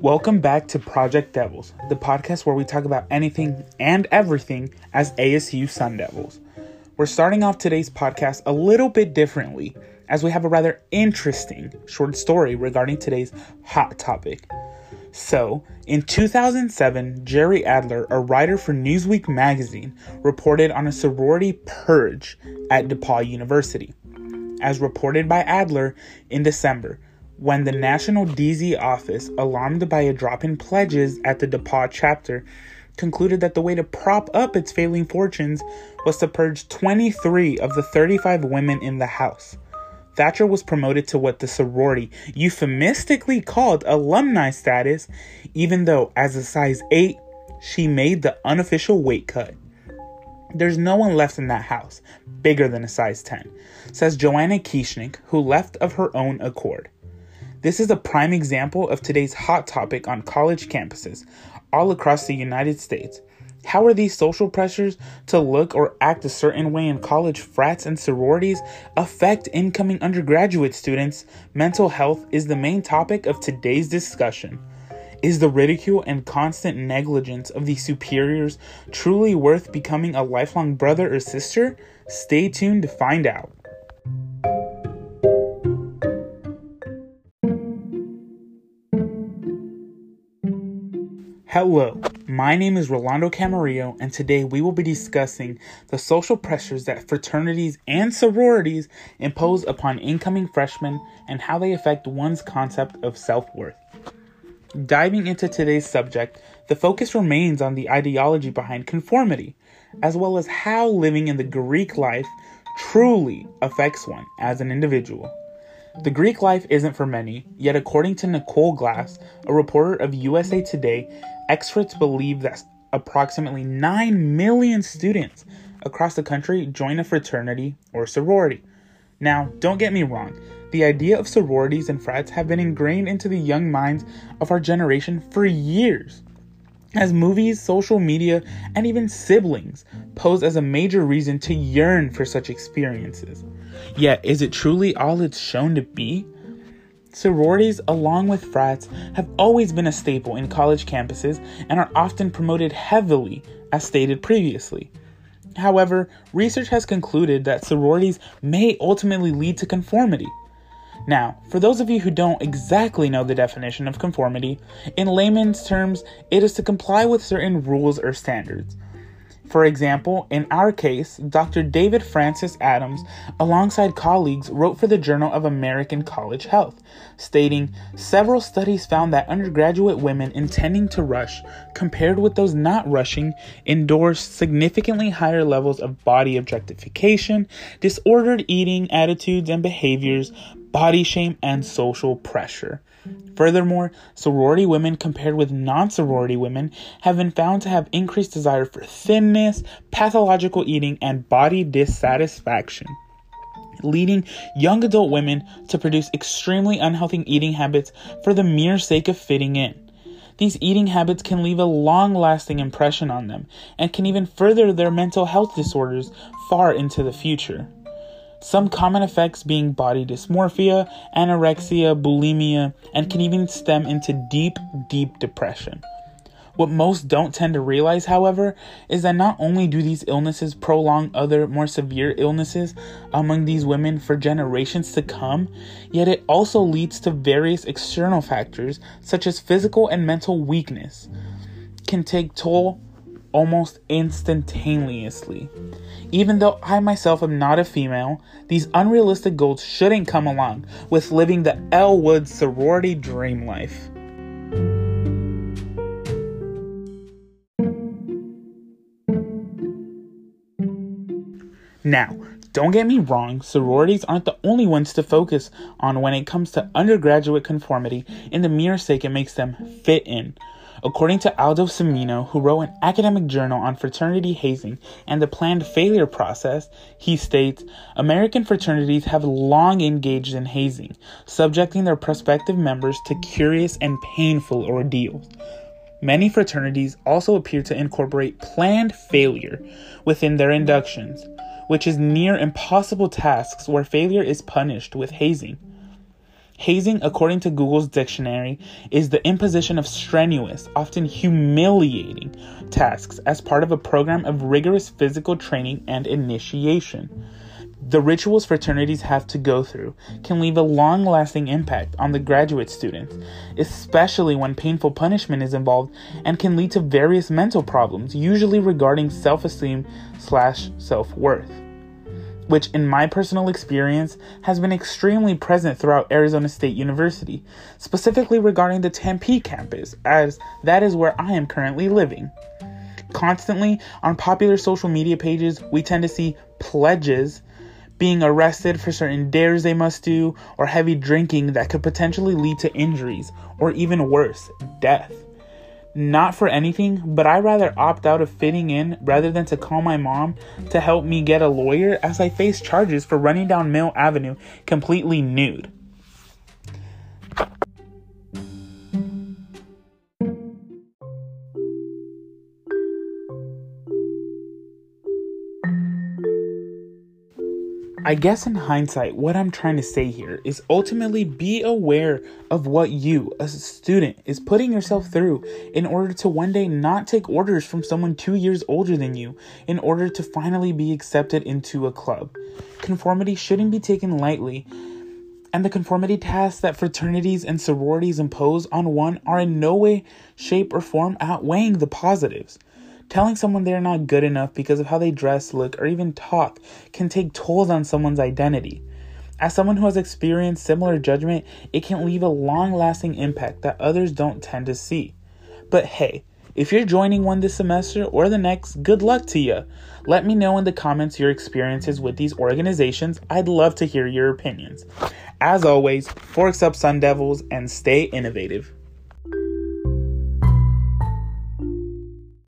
Welcome back to Project Devils, the podcast where we talk about anything and everything as ASU Sun Devils. We're starting off today's podcast a little bit differently, as we have a rather interesting short story regarding today's hot topic. So, in 2007, Jerry Adler, a writer for Newsweek magazine, reported on a sorority purge at DePauw University. As reported by Adler in December, when the National DZ office, alarmed by a drop in pledges at the DePauw chapter, concluded that the way to prop up its failing fortunes was to purge 23 of the 35 women in the house. Thatcher was promoted to what the sorority euphemistically called alumni status, even though, as a size 8, she made the unofficial weight cut. There's no one left in that house bigger than a size 10, says Joanna Kieschnick, who left of her own accord. This is a prime example of today's hot topic on college campuses all across the United States. How are these social pressures to look or act a certain way in college frats and sororities affect incoming undergraduate students? Mental health is the main topic of today's discussion. Is the ridicule and constant negligence of these superiors truly worth becoming a lifelong brother or sister? Stay tuned to find out. Hello, my name is Rolando Camarillo, and today we will be discussing the social pressures that fraternities and sororities impose upon incoming freshmen and how they affect one's concept of self worth. Diving into today's subject, the focus remains on the ideology behind conformity, as well as how living in the Greek life truly affects one as an individual. The Greek life isn't for many, yet, according to Nicole Glass, a reporter of USA Today, experts believe that approximately 9 million students across the country join a fraternity or sorority. Now, don't get me wrong, the idea of sororities and frats have been ingrained into the young minds of our generation for years. As movies, social media, and even siblings pose as a major reason to yearn for such experiences. Yet, is it truly all it's shown to be? Sororities, along with frats, have always been a staple in college campuses and are often promoted heavily, as stated previously. However, research has concluded that sororities may ultimately lead to conformity. Now, for those of you who don't exactly know the definition of conformity, in layman's terms, it is to comply with certain rules or standards. For example, in our case, Dr. David Francis Adams, alongside colleagues, wrote for the Journal of American College Health, stating several studies found that undergraduate women intending to rush, compared with those not rushing, endorsed significantly higher levels of body objectification, disordered eating attitudes and behaviors, body shame, and social pressure. Furthermore, sorority women compared with non sorority women have been found to have increased desire for thinness, pathological eating, and body dissatisfaction, leading young adult women to produce extremely unhealthy eating habits for the mere sake of fitting in. These eating habits can leave a long lasting impression on them and can even further their mental health disorders far into the future. Some common effects being body dysmorphia, anorexia, bulimia, and can even stem into deep, deep depression. What most don't tend to realize, however, is that not only do these illnesses prolong other more severe illnesses among these women for generations to come, yet it also leads to various external factors such as physical and mental weakness can take toll almost instantaneously. Even though I myself am not a female, these unrealistic goals shouldn't come along with living the Elwood sorority dream life. Now, don't get me wrong, sororities aren't the only ones to focus on when it comes to undergraduate conformity in the mere sake it makes them fit in. According to Aldo Cimino, who wrote an academic journal on fraternity hazing and the planned failure process, he states American fraternities have long engaged in hazing, subjecting their prospective members to curious and painful ordeals. Many fraternities also appear to incorporate planned failure within their inductions, which is near impossible tasks where failure is punished with hazing. Hazing, according to Google's dictionary, is the imposition of strenuous, often humiliating tasks as part of a program of rigorous physical training and initiation. The rituals fraternities have to go through can leave a long lasting impact on the graduate students, especially when painful punishment is involved and can lead to various mental problems, usually regarding self esteem slash self worth which in my personal experience has been extremely present throughout Arizona State University, specifically regarding the Tempe campus, as that is where I am currently living. Constantly on popular social media pages, we tend to see pledges being arrested for certain dares they must do, or heavy drinking that could potentially lead to injuries, or even worse, death. Not for anything, but I rather opt out of fitting in rather than to call my mom to help me get a lawyer as I face charges for running down Mill Avenue completely nude. I guess in hindsight, what I'm trying to say here is ultimately be aware of what you, a student, is putting yourself through in order to one day not take orders from someone two years older than you in order to finally be accepted into a club. Conformity shouldn't be taken lightly, and the conformity tasks that fraternities and sororities impose on one are in no way, shape, or form outweighing the positives. Telling someone they're not good enough because of how they dress, look, or even talk can take tolls on someone's identity. As someone who has experienced similar judgment, it can leave a long lasting impact that others don't tend to see. But hey, if you're joining one this semester or the next, good luck to you. Let me know in the comments your experiences with these organizations. I'd love to hear your opinions. As always, forks up Sun Devils and stay innovative.